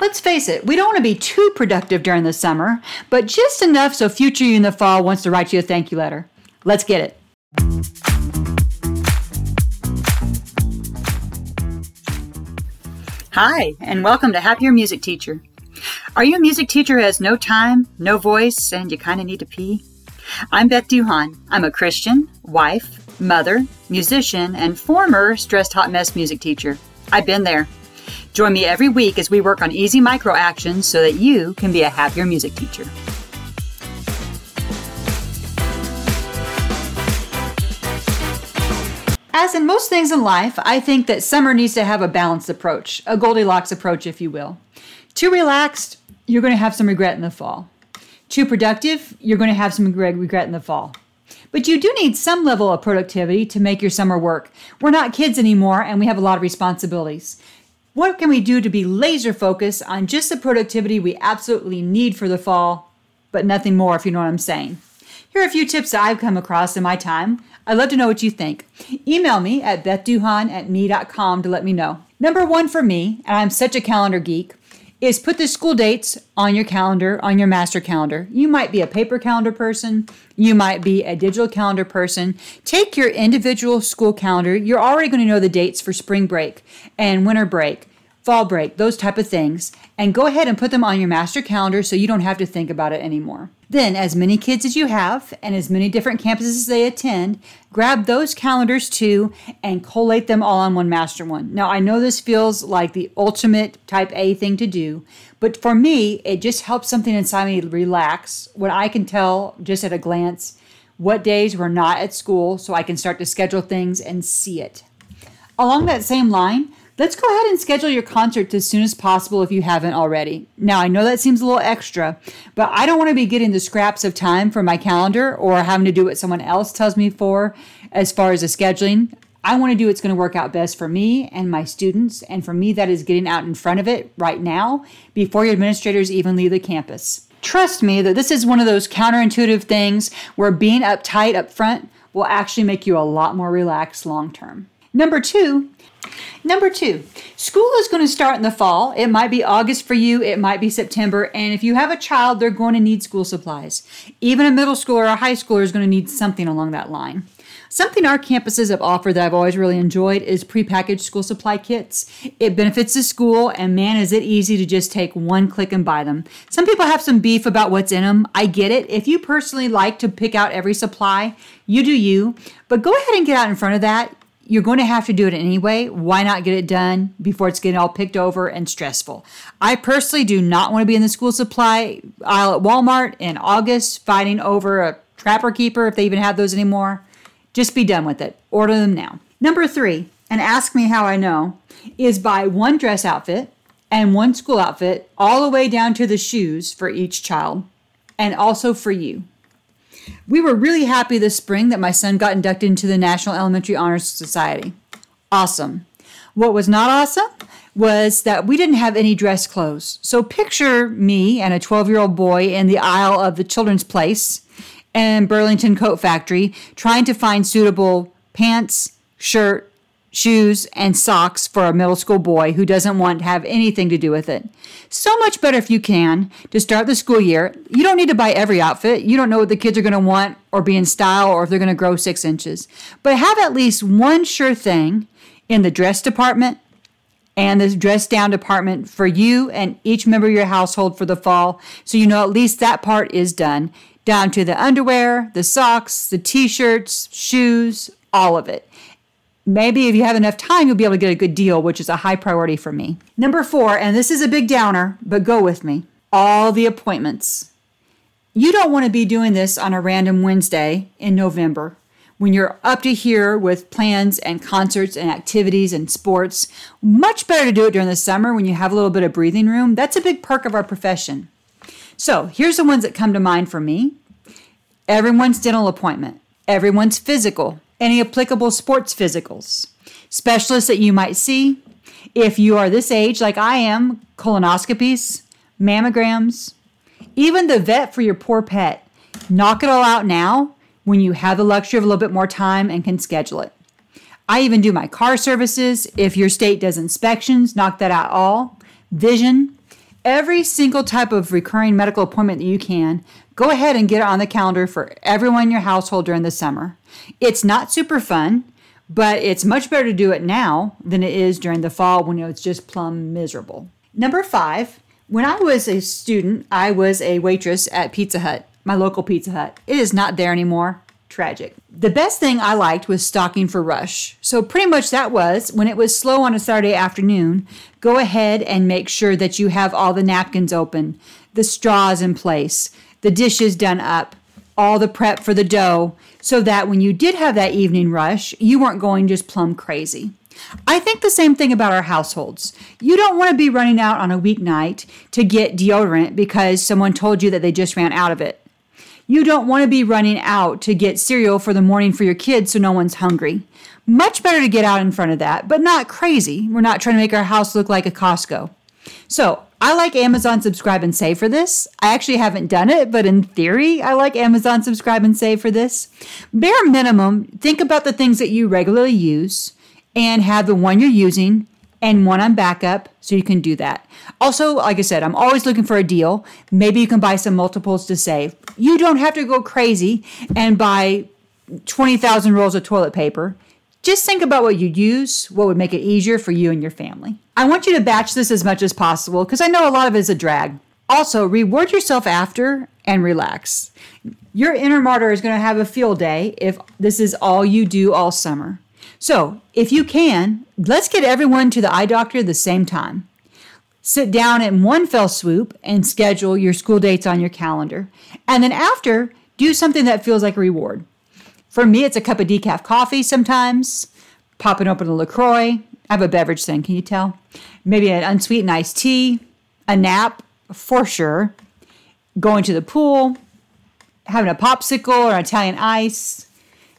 Let's face it, we don't want to be too productive during the summer, but just enough so future you in the fall wants to write you a thank you letter. Let's get it. Hi, and welcome to Happier Music Teacher. Are you a music teacher who has no time, no voice, and you kind of need to pee? I'm Beth Duhan. I'm a Christian, wife, mother, musician, and former stressed hot mess music teacher. I've been there. Join me every week as we work on easy micro actions so that you can be a happier music teacher. As in most things in life, I think that summer needs to have a balanced approach, a Goldilocks approach, if you will. Too relaxed, you're going to have some regret in the fall. Too productive, you're going to have some regret in the fall. But you do need some level of productivity to make your summer work. We're not kids anymore and we have a lot of responsibilities. What can we do to be laser focused on just the productivity we absolutely need for the fall, but nothing more, if you know what I'm saying? Here are a few tips I've come across in my time. I'd love to know what you think. Email me at bethduhan at me.com to let me know. Number one for me, and I'm such a calendar geek, is put the school dates on your calendar, on your master calendar. You might be a paper calendar person, you might be a digital calendar person. Take your individual school calendar. You're already going to know the dates for spring break and winter break, fall break, those type of things, and go ahead and put them on your master calendar so you don't have to think about it anymore. Then, as many kids as you have and as many different campuses as they attend, grab those calendars too and collate them all on one master one. Now, I know this feels like the ultimate type A thing to do, but for me, it just helps something inside me relax when I can tell just at a glance what days we're not at school so I can start to schedule things and see it. Along that same line, Let's go ahead and schedule your concert as soon as possible if you haven't already. Now, I know that seems a little extra, but I don't want to be getting the scraps of time from my calendar or having to do what someone else tells me for as far as the scheduling. I want to do what's going to work out best for me and my students, and for me, that is getting out in front of it right now before your administrators even leave the campus. Trust me that this is one of those counterintuitive things where being uptight up front will actually make you a lot more relaxed long term. Number two, Number two, school is going to start in the fall. It might be August for you, it might be September. And if you have a child, they're going to need school supplies. Even a middle schooler or a high schooler is going to need something along that line. Something our campuses have offered that I've always really enjoyed is prepackaged school supply kits. It benefits the school, and man, is it easy to just take one click and buy them. Some people have some beef about what's in them. I get it. If you personally like to pick out every supply, you do you. But go ahead and get out in front of that you're going to have to do it anyway. Why not get it done before it's getting all picked over and stressful? I personally do not want to be in the school supply aisle at Walmart in August fighting over a trapper keeper if they even have those anymore. Just be done with it. Order them now. Number three, and ask me how I know, is buy one dress outfit and one school outfit all the way down to the shoes for each child and also for you. We were really happy this spring that my son got inducted into the National Elementary Honors Society. Awesome. What was not awesome was that we didn't have any dress clothes. So picture me and a 12 year old boy in the aisle of the children's place and Burlington Coat Factory trying to find suitable pants, shirt, shoes, and socks for a middle school boy who doesn't want to have anything to do with it. So much better if you can to start the school year. You don't need to buy every outfit. You don't know what the kids are going to want or be in style or if they're going to grow six inches. But have at least one sure thing in the dress department and the dress down department for you and each member of your household for the fall so you know at least that part is done down to the underwear, the socks, the t shirts, shoes, all of it maybe if you have enough time, you'll be able to get a good deal, which is a high priority for me. Number four, and this is a big downer, but go with me all the appointments. You don't want to be doing this on a random Wednesday in November when you're up to here with plans and concerts and activities and sports. Much better to do it during the summer when you have a little bit of breathing room. That's a big perk of our profession. So here's the ones that come to mind for me everyone's dental appointment, everyone's physical, any applicable sports physicals, specialists that you might see. If you are this age, like I am, colonoscopies, mammograms, even the vet for your poor pet. Knock it all out now when you have the luxury of a little bit more time and can schedule it. I even do my car services. If your state does inspections, knock that out all. Vision, every single type of recurring medical appointment that you can, go ahead and get it on the calendar for everyone in your household during the summer. It's not super fun, but it's much better to do it now than it is during the fall when it's just plumb miserable. Number five, when I was a student, I was a waitress at Pizza Hut, my local Pizza Hut. It is not there anymore. Tragic. The best thing I liked was stocking for rush. So, pretty much that was when it was slow on a Saturday afternoon, go ahead and make sure that you have all the napkins open, the straws in place, the dishes done up, all the prep for the dough, so that when you did have that evening rush, you weren't going just plumb crazy. I think the same thing about our households. You don't want to be running out on a weeknight to get deodorant because someone told you that they just ran out of it. You don't want to be running out to get cereal for the morning for your kids so no one's hungry. Much better to get out in front of that, but not crazy. We're not trying to make our house look like a Costco. So, I like Amazon Subscribe and Save for this. I actually haven't done it, but in theory, I like Amazon Subscribe and Save for this. Bare minimum, think about the things that you regularly use and have the one you're using and one on backup so you can do that. Also, like I said, I'm always looking for a deal. Maybe you can buy some multiples to save. You don't have to go crazy and buy 20,000 rolls of toilet paper. Just think about what you'd use, what would make it easier for you and your family. I want you to batch this as much as possible because I know a lot of it is a drag. Also, reward yourself after and relax. Your inner martyr is going to have a field day if this is all you do all summer. So, if you can, let's get everyone to the eye doctor at the same time. Sit down in one fell swoop and schedule your school dates on your calendar. And then after, do something that feels like a reward. For me, it's a cup of decaf coffee sometimes, popping open a LaCroix. I have a beverage thing, can you tell? Maybe an unsweetened iced tea, a nap, for sure, going to the pool, having a popsicle or Italian ice,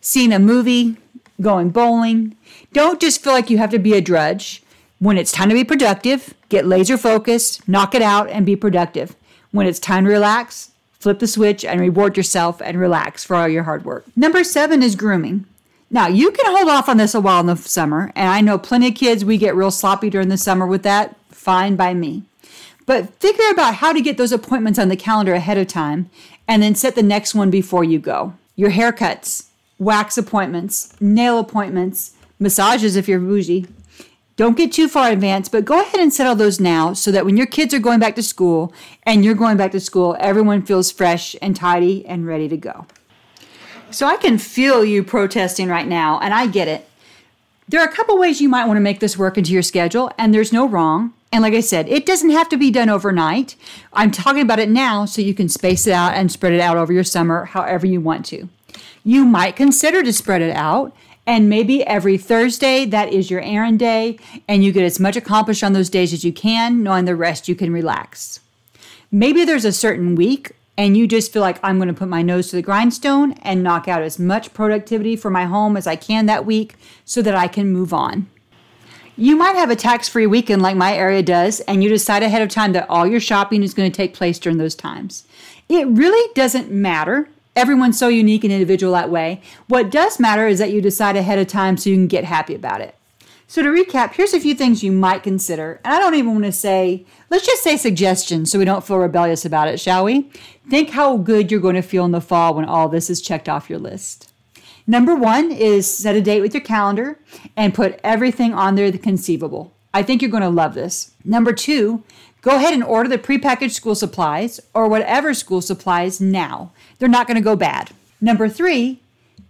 seeing a movie, going bowling. Don't just feel like you have to be a drudge. When it's time to be productive, get laser focused, knock it out, and be productive. When it's time to relax, flip the switch and reward yourself and relax for all your hard work. Number seven is grooming. Now, you can hold off on this a while in the summer, and I know plenty of kids, we get real sloppy during the summer with that. Fine by me. But figure about how to get those appointments on the calendar ahead of time and then set the next one before you go. Your haircuts, wax appointments, nail appointments, massages if you're bougie. Don't get too far advanced, but go ahead and settle those now so that when your kids are going back to school and you're going back to school, everyone feels fresh and tidy and ready to go. So I can feel you protesting right now, and I get it. There are a couple ways you might want to make this work into your schedule, and there's no wrong. And like I said, it doesn't have to be done overnight. I'm talking about it now so you can space it out and spread it out over your summer however you want to you might consider to spread it out. And maybe every Thursday, that is your errand day, and you get as much accomplished on those days as you can, knowing the rest you can relax. Maybe there's a certain week and you just feel like I'm going to put my nose to the grindstone and knock out as much productivity for my home as I can that week so that I can move on. You might have a tax free weekend like my area does, and you decide ahead of time that all your shopping is going to take place during those times. It really doesn't matter Everyone's so unique and individual that way. What does matter is that you decide ahead of time so you can get happy about it. So, to recap, here's a few things you might consider. And I don't even want to say, let's just say suggestions so we don't feel rebellious about it, shall we? Think how good you're going to feel in the fall when all this is checked off your list. Number one is set a date with your calendar and put everything on there conceivable. I think you're going to love this. Number two, go ahead and order the prepackaged school supplies or whatever school supplies now they're not going to go bad. Number three,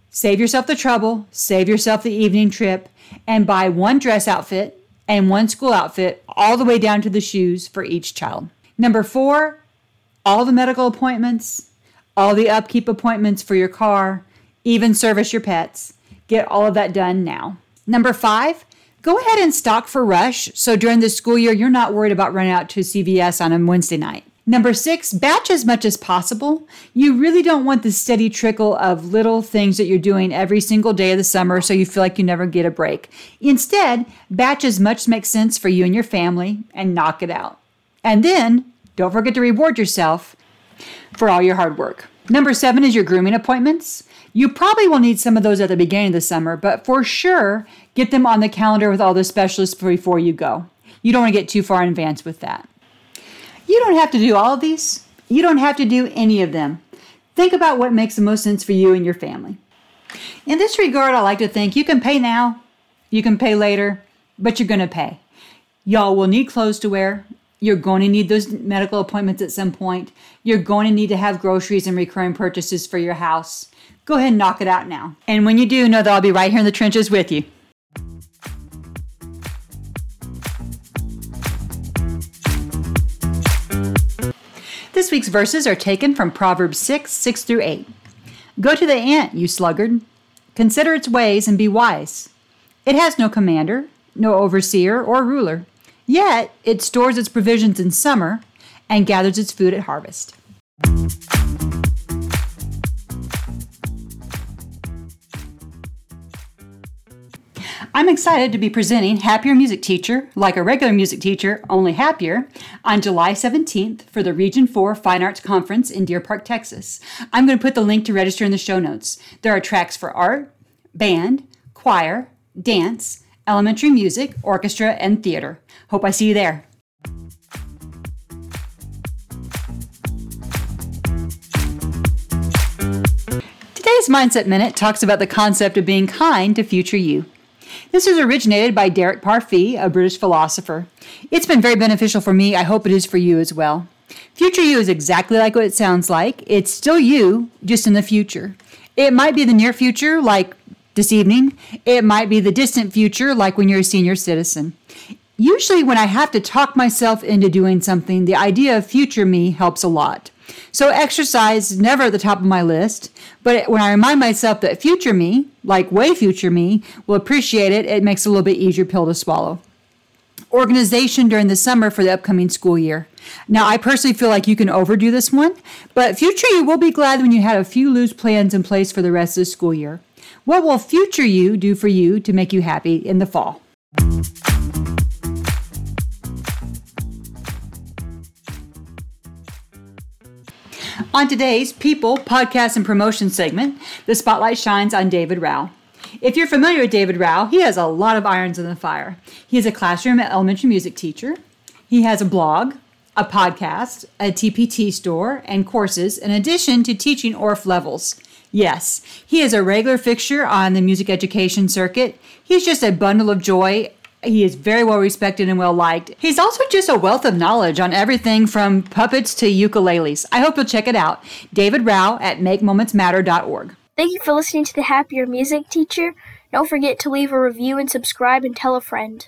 save yourself the trouble, save yourself the evening trip, and buy one dress outfit and one school outfit all the way down to the shoes for each child. Number four, all the medical appointments, all the upkeep appointments for your car, even service your pets. Get all of that done now. Number five, go ahead and stock for rush so during the school year you're not worried about running out to CVS on a Wednesday night. Number six, batch as much as possible. You really don't want the steady trickle of little things that you're doing every single day of the summer so you feel like you never get a break. Instead, batch as much makes sense for you and your family and knock it out. And then don't forget to reward yourself for all your hard work. Number seven is your grooming appointments. You probably will need some of those at the beginning of the summer, but for sure, get them on the calendar with all the specialists before you go. You don't want to get too far in advance with that. You don't have to do all of these. You don't have to do any of them. Think about what makes the most sense for you and your family. In this regard, I like to think you can pay now, you can pay later, but you're going to pay. Y'all will need clothes to wear. You're going to need those medical appointments at some point. You're going to need to have groceries and recurring purchases for your house. Go ahead and knock it out now. And when you do, know that I'll be right here in the trenches with you. This week's verses are taken from Proverbs 6 6 through 8. Go to the ant, you sluggard. Consider its ways and be wise. It has no commander, no overseer or ruler. Yet it stores its provisions in summer and gathers its food at harvest. I'm excited to be presenting Happier Music Teacher, like a regular music teacher, only happier, on July 17th for the Region 4 Fine Arts Conference in Deer Park, Texas. I'm going to put the link to register in the show notes. There are tracks for art, band, choir, dance, elementary music, orchestra, and theater. Hope I see you there. Today's Mindset Minute talks about the concept of being kind to future you. This was originated by Derek Parfit, a British philosopher. It's been very beneficial for me. I hope it is for you as well. Future you is exactly like what it sounds like. It's still you, just in the future. It might be the near future, like this evening. It might be the distant future, like when you're a senior citizen. Usually, when I have to talk myself into doing something, the idea of future me helps a lot. So, exercise is never at the top of my list, but when I remind myself that future me, like way future me, will appreciate it, it makes it a little bit easier pill to swallow. Organization during the summer for the upcoming school year. Now, I personally feel like you can overdo this one, but future you will be glad when you had a few loose plans in place for the rest of the school year. What will future you do for you to make you happy in the fall? On today's People, Podcast, and Promotion segment, the spotlight shines on David Rao. If you're familiar with David Rao, he has a lot of irons in the fire. He is a classroom elementary music teacher. He has a blog, a podcast, a TPT store, and courses, in addition to teaching Orff levels. Yes, he is a regular fixture on the music education circuit. He's just a bundle of joy. He is very well respected and well liked. He's also just a wealth of knowledge on everything from puppets to ukuleles. I hope you'll check it out. David Rao at makemomentsmatter.org. Thank you for listening to the Happier Music Teacher. Don't forget to leave a review and subscribe and tell a friend.